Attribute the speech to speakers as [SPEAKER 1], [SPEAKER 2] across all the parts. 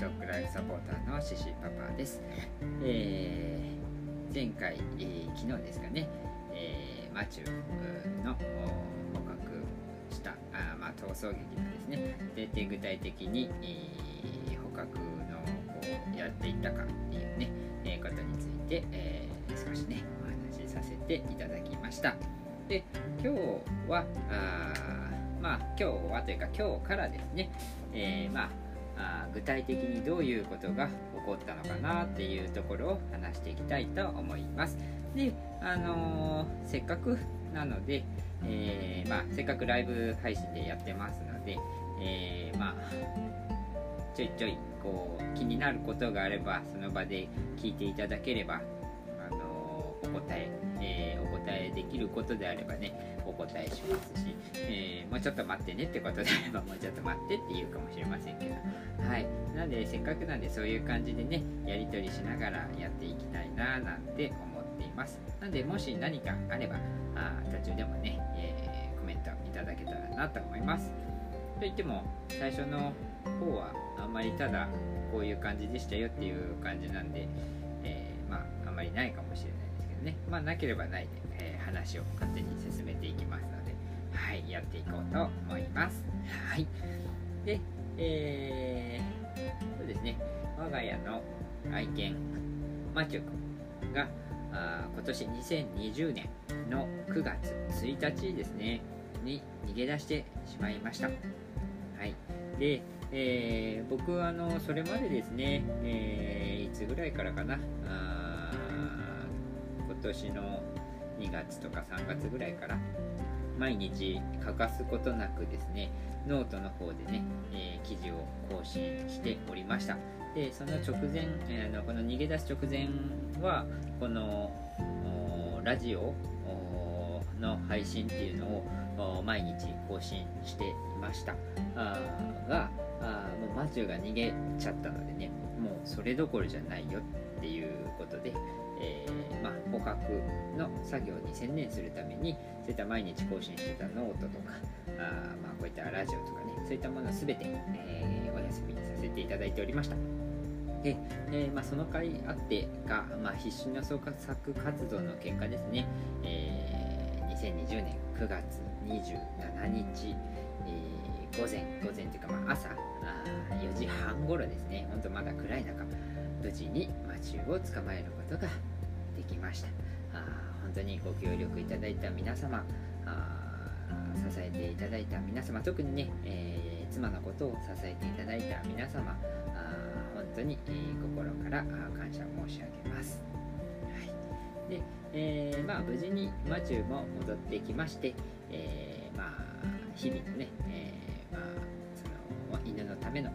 [SPEAKER 1] ドッグライフサポーターのシシパパです、えー、前回、えー、昨日ですかね、えー、マチューの捕獲したあ、まあ、逃走劇のですね。でで具体的に、え捕獲のこうやっていったかっていうね、えことについて、え少しねお話しさせていただきました。で今日はあまあ今日はというか今日からですね、えまああ具体的にどういうことが起こったのかなっていうところを話していきたいと思います。で、あのー、せっかくなので、えー、まあ、せっかくライブ配信でやってますので、えー、まあ、ちょいちょいこう気になることがあればその場で聞いていただければ、きることであればねお答えしますし、えー、もうちょっと待ってねってことであればもうちょっと待ってって言うかもしれませんけど。はい。なんでせっかくなんでそういう感じでねやり取りしながらやっていきたいななんて思っています。なんでもし何かあればあ途中でもね、えー、コメントいただけたらなと思います。といっても最初の方はあんまりただこういう感じでしたよっていう感じなんで、えー、まああんまりないかもしれないですけどね。まあなければないで。話を勝手に進めていきますので、はい、やっていこうと思います。はい。で、えー、そうですね、我が家の愛犬、マチュ君が、あ今年2020年の9月1日ですね、に逃げ出してしまいました。はい。で、えー、僕はあのそれまでですね、えー、いつぐらいからかな、あ今年の2月とか3月ぐらいから毎日欠かすことなくですねノートの方でね、えー、記事を更新しておりました。でその直前、えー、のこの逃げ出す直前はこのラジオの配信っていうのを毎日更新していました。あがあもうマチューが逃げちゃったのでねもうそれどころじゃないよっていうことで、えー、まあ、捕獲の作業に専念するためにそういった毎日更新してたノートとかあ、まあ、こういったラジオとかねそういったものを全て、えー、お休みにさせていただいておりました。で、えー、まあ、その甲斐あってか、まあ、必死の捜索活動の結果ですね、えー、2020年9月27日、えー、午前午前というか、まあ、朝あ4時半頃ですね。ほんとまだ暗い中。無事に魔獣を捕まえることができました。あ本当にご協力いただいた皆様あ支えていただいた皆様特にね、えー、妻のことを支えていただいた皆様あ本当に、えー、心から感謝申し上げます、はい。でえー、まあ、無事に魔獣も戻ってきまして、えまあ、日々のね、えまあ、その犬のための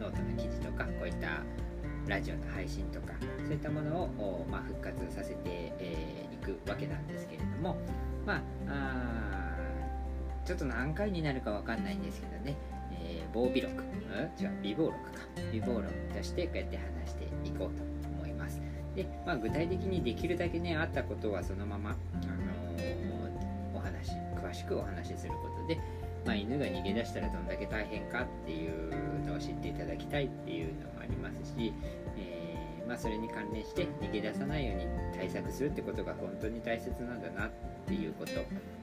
[SPEAKER 1] ノートの記事とかこういったラジオの配信とかそういったものを、まあ、復活させてい、えー、くわけなんですけれどもまあちょっと何回になるかわかんないんですけどね、えー、防備録、うん、違う備忘録か。備忘録としてこうやって話していこうと思います。で、まあ、具体的にできるだけねあったことはそのまま、あのー、お話詳しくお話しすることでまあ、犬が逃げ出したらどんだけ大変かっていうのを知っていただきたいっていうのもありますし、えー、まあ、それに関連して逃げ出さないように対策するってことが本当に大切なんだなっていうこと。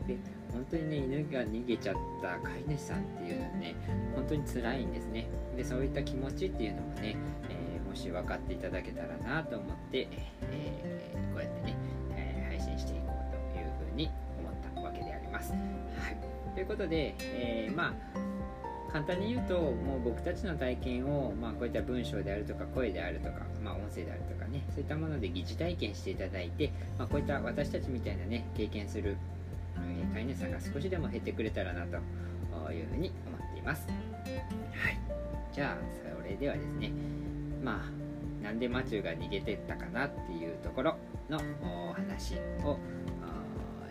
[SPEAKER 1] で本当にね犬が逃げちゃった飼い主さんっていうのはね本当に辛いんですね。でそういった気持ちっていうのもね、えー、もし分かっていただけたらなと思って、えー、こうやってね、え配信していこうというふうに思ったわけであります。はい。ということで、えー、まあ簡単に言うともう僕たちの体験を、まあ、こういった文章であるとか声であるとか、まあ、音声であるとかねそういったもので疑似体験していただいて、まあ、こういった私たちみたいなね経験する、えー、飼い主さんが少しでも減ってくれたらなというふうに思っています。はい。じゃあそれではですねまあなんでマチューが逃げてったかなっていうところのお話を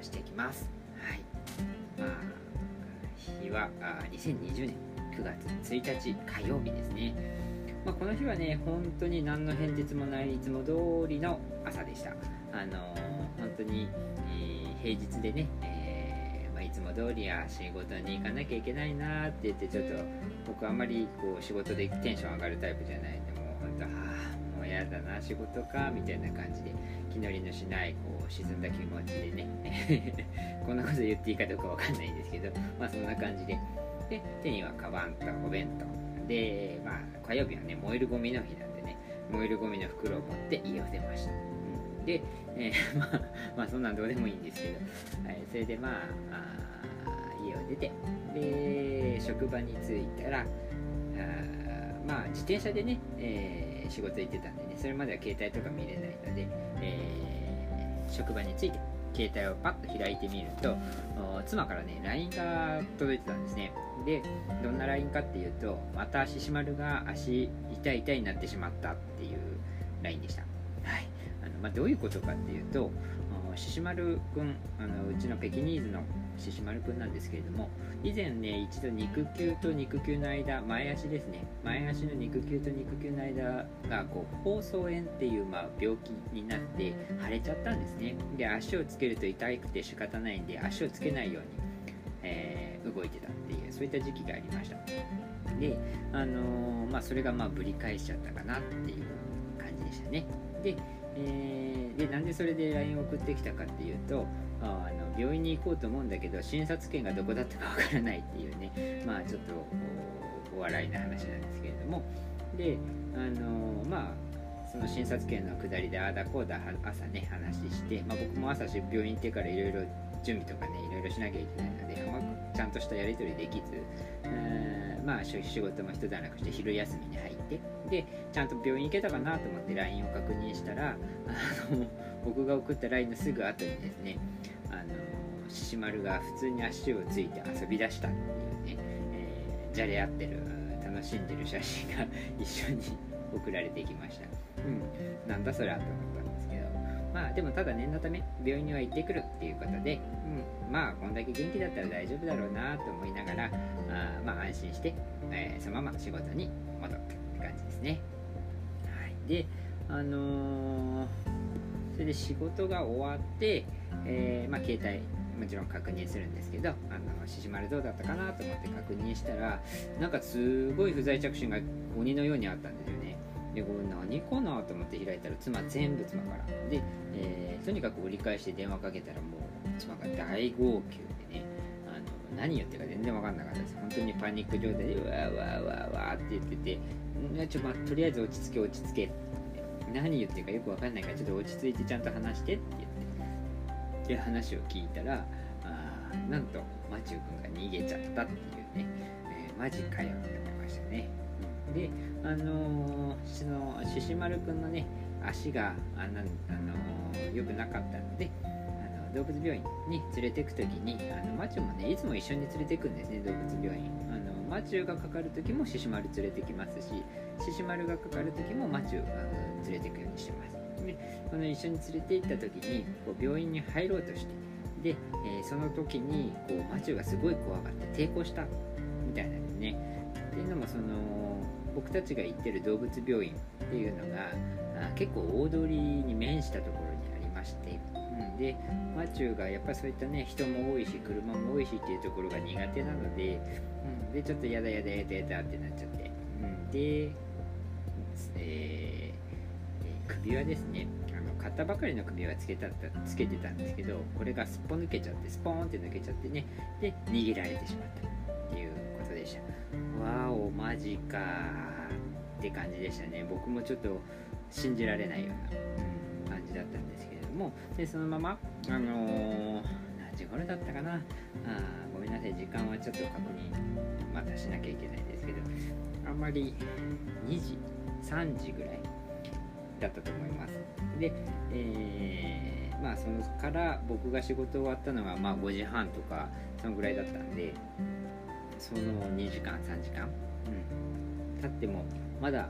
[SPEAKER 1] していきます。はい。まあ日はあ2020年9月1日火曜日ですね、まあ、この日はね本当に何の変哲もないいつも通りの朝でした。あのー、本当に、えー、平日でね、えー、まあ、いつも通りあ仕事に行かなきゃいけないなって言ってちょっと僕あんまりこう仕事でテンション上がるタイプじゃないんであもうやだな仕事かみたいな感じで気乗りのしないこう沈んだ気持ちでね。こんなこと言っていいかどうかわかんないんですけどまあそんな感じで。で手にはカバンとお弁当でまあ火曜日はね燃えるゴミの日なんでね燃えるゴミの袋を持って家を出ました、うん、で、えー、まあ、まあそんなんどうでもいいんですけど、はい、それでまああ家を出てで職場に着いたらあまあ自転車でね、えー、仕事行ってたんでねそれまでは携帯とか見れないので、えー、職場に着いて携帯をパッと開いてみると妻からね LINE が届いてたんですね。でどんな LINE かっていうとまた獅子丸が足痛い痛いになってしまったっていう LINE でした。はい。あの、まあ、どういうことかっていうと獅子丸くんあのうちのペキニーズの獅子丸くんなんですけれども以前ね一度肉球と肉球の間前足ですね。前足の肉球と肉球の間がこう包装炎っていう、まあ、病気になって腫れちゃったんですね。で足をつけると痛くて仕方ないんで足をつけないように、えー、動いてたっていうそういった時期がありました。であのー、まあそれがまあぶり返しちゃったかなっていう感じでしたね。でえー、でなんでそれで LINE を送ってきたかっていうとあ病院に行こうと思うんだけど診察券がどこだったかわからないっていうねまあちょっとお笑いな話なんですけれども。であのまあその診察券の下りでああだこうだ朝ね話して、まあ、僕も朝病院行ってからいろいろ準備とかねいろいろしなきゃいけないので、まあ、ちゃんとしたやり取りできず、まあ仕事も一段落して昼休みに入ってでちゃんと病院行けたかなと思って LINE を確認したらあの僕が送った LINE のすぐ後にですね獅子丸が普通に足をついて遊び出したっていうね、えー、じゃれ合ってる楽しんでる写真が一緒に送られてきました。うん。なんだそりゃと思ったんですけど。まあでもただ念のため病院には行ってくるっていうことで、うん、まあこんだけ元気だったら大丈夫だろうなと思いながらあまあ安心して、えー、そのまま仕事に戻ったって感じですね。はい。であのー、それで仕事が終わって、えー、まあ携帯もちろん確認するんですけど、あの、ししまるどうだったかなと思って確認したら、なんかすごい不在着信が鬼のようにあったんですよね。で、これ何かなと思って開いたら、妻全部妻から。で、えー、とにかく折り返して電話かけたらもう、妻が大号泣でね、あの、何言ってるか全然わかんなかったです。本当にパニック状態で、わーわーわーわーって言ってて、ちょ、まあ、とりあえず落ち着け落ち着け。何言ってるかよくわかんないから、ちょっと落ち着いてちゃんと話してって言って、で、話を聞いたら、あなんと、マチュー君が逃げちゃったっていうね、えー、マジかよって思いましたね。であのその獅子丸くんのね足があな、あの良くなかったので動物病院に連れてく時にあのマチュもねいつも一緒に連れてくんですね動物病院。あのマチュがかかる時も獅子丸連れてきますし獅子丸がかかる時もマチュ連れてくようにしてます。でこの一緒に連れて行った時にこう病院に入ろうとしてで、えー、その時にこうマチュがすごい怖がって抵抗したみたいなんですね。っていうのもその僕たちが行ってる動物病院っていうのがあ結構大通りに面したところにありまして、うん、でマチューがやっぱそういったね人も多いし車も多いしっていうところが苦手なので、うん、でちょっとやだやだやだやだってなっちゃって、うん、で、えー、首輪ですね。あの買ったばかりの首輪つけたつけてたんですけどこれがすっぽ抜けちゃってスポーンって抜けちゃってねで逃げられてしまったっていうことでした。わおマジかって感じでしたね。僕もちょっと信じられないような、感じだったんですけれども。でそのままあのー、何時頃だったかな。あごめんなさい。時間はちょっと確認またしなきゃいけないんですけどあんまり2時3時ぐらいだったと思います。で、えー、まあそのから僕が仕事終わったのがまあ5時半とかそのぐらいだったんでその2時間3時間、うん、経ってもまだ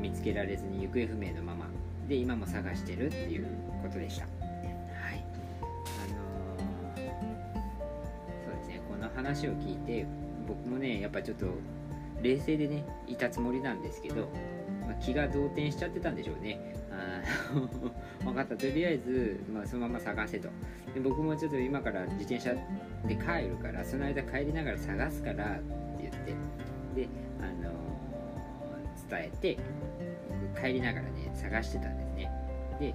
[SPEAKER 1] 見つけられずに行方不明のまま。で今も探してるっていうことでした。はい。あのー、そうですね、この話を聞いて僕もね、やっぱちょっと冷静でね、いたつもりなんですけど、まあ、気が動転しちゃってたんでしょうね。あ分 かった。とりあえず、まあ、そのまま探せと。で僕もちょっと今から自転車で帰るからその間帰りながら探すからって言って。で、あのー、伝えて帰りながらね探してたんですね。で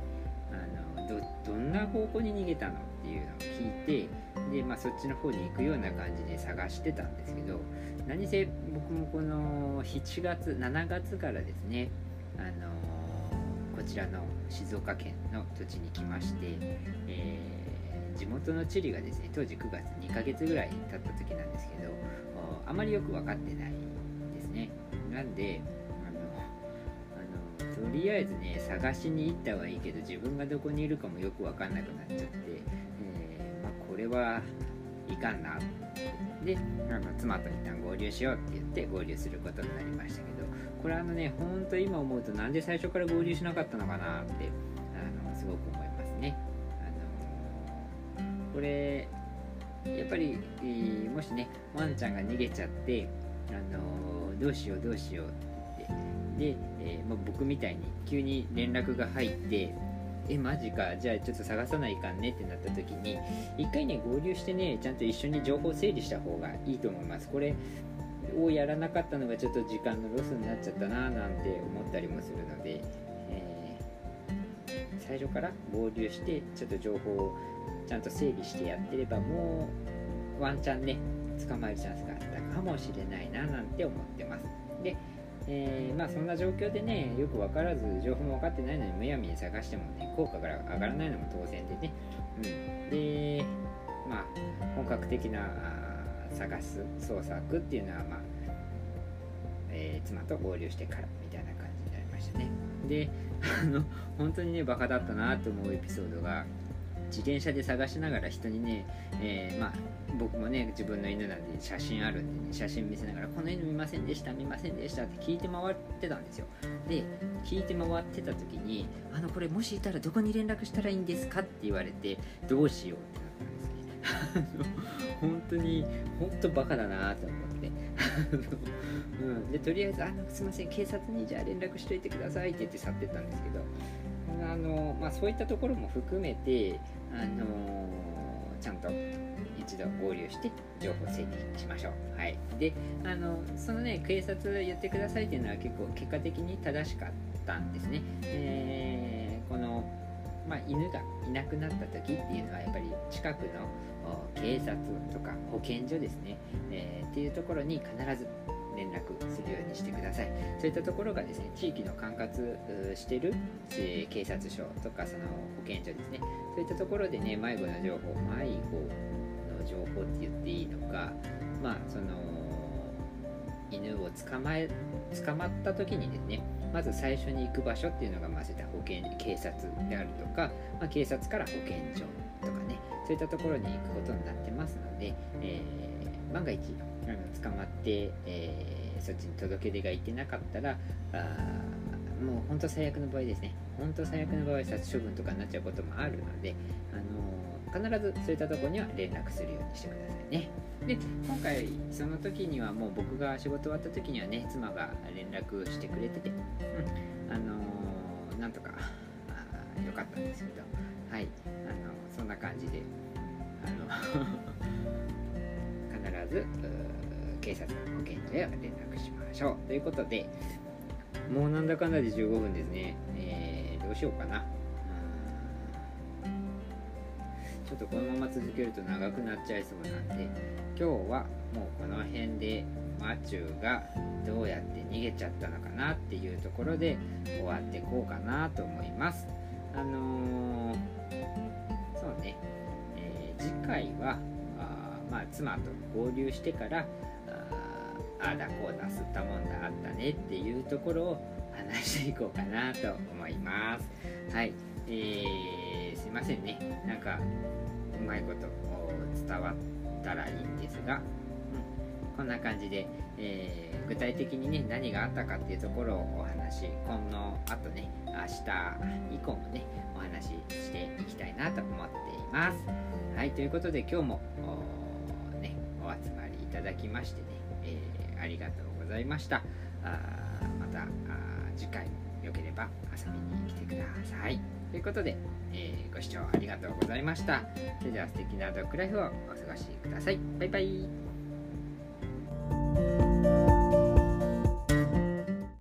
[SPEAKER 1] あのどどんな方向に逃げたの？っていうのを聞いてで、まあ、そっちの方に行くような感じで探してたんですけど何せ僕もこの7月7月からですね、あのこちらの静岡県の土地に来まして、えー、地元の地理がですね当時9月2ヶ月ぐらい経った時なんですけどあまりよく分かってないですね。なんでとりあえずね探しに行ったはいいけど自分がどこにいるかもよく分かんなくなっちゃって、えー、まあ、これはいかんなであ妻と一旦合流しようって言って合流することになりましたけどこれあのねほんと今思うとなんで最初から合流しなかったのかなってあのすごく思いますね。あのこれやっぱり、えー、もしねワンちゃんが逃げちゃってあのどうしようどうしようってで、えー、まあ、僕みたいに急に連絡が入ってえマジかじゃあちょっと探さないかんねってなった時に一回ね合流してねちゃんと一緒に情報整理した方がいいと思います。これをやらなかったのがちょっと時間のロスになっちゃったななんて思ったりもするので、えー、最初から合流してちょっと情報をちゃんと整理してやってればもうワンチャンね捕まえるチャンスがあったかもしれないななんて思ってます。でえー、まあそんな状況でねよく分からず情報も分かってないのにむやみに探してもね効果が上がらないのも当然でね、うん、でまあ本格的な探す捜索っていうのはまあ、えー、妻と合流してからみたいな感じになりましたね。であの本当にねバカだったなと思うエピソードが自転車で探しながら人にね、えー、まあ、僕もね自分の犬なんで写真あるんでね写真見せながら「この犬見ませんでした見ませんでした」って聞いて回ってたんですよ。で聞いて回ってた時に「あのこれもしいたらどこに連絡したらいいんですか?」って言われてどうしようってなったんですね。本当に本当バカだなと思って。うん、でとりあえず「あのすいません警察にじゃあ連絡しといてください」って言って去ってったんですけどあの、まあ、そういったところも含めてあのちゃんと一度合流して情報整理しましょう。はい、であのそのね警察言ってくださいっていうのは結構結果的に正しかったんですね。えー、この、まあ、犬がいなくなった時っていうのはやっぱり近くの警察とか保健所ですね、えー、っていうところに必ず連絡するようにしてください。そういったところがですね地域の管轄してる警察署とかその保健所ですね。そういったところでね迷子の情報迷子の情報って言っていいのかまあその犬を捕まえ捕まった時にですねまず最初に行く場所っていうのがまず保健警察であるとか、まあ、警察から保健所とかねそういったところに行くことになってますので、えー、万が一あの捕まって、えー、そっちに届け出がいってなかったらあもう本当最悪の場合ですね。本当最悪の場合殺処分とかになっちゃうこともあるので、あのー、必ずそういったとこには連絡するようにしてくださいね。で今回その時にはもう僕が仕事終わった時にはね妻が連絡してくれてて、うん、あのー、なんとか良かったんですけどはいあのそんな感じであのず警察の保健所へ連絡しましょう。ということでもうなんだかんだで15分ですね、えー、どうしようかな。ちょっとこのまま続けると長くなっちゃいそうなんで今日はもうこの辺でマチューがどうやって逃げちゃったのかなっていうところで終わっていこうかなと思います。あのー、そうね、えー、次回はまあ妻と合流してからああだこうだ吸ったもんだあったねっていうところを話していこうかなと思います。はい。えー、すいませんね。なんかうまいこと伝わったらいいんですが、うん、こんな感じで、えー、具体的にね何があったかっていうところをお話今のあとね明日以降もねお話ししていきたいなと思っています。はい。ということで今日もお集まりいただきましてね、えー、ありがとうございましたあまたあ次回もよければ遊びに来てください。ということで、えー、ご視聴ありがとうございました。それでは素敵なドッグライフをお過ごしください。バイバイ。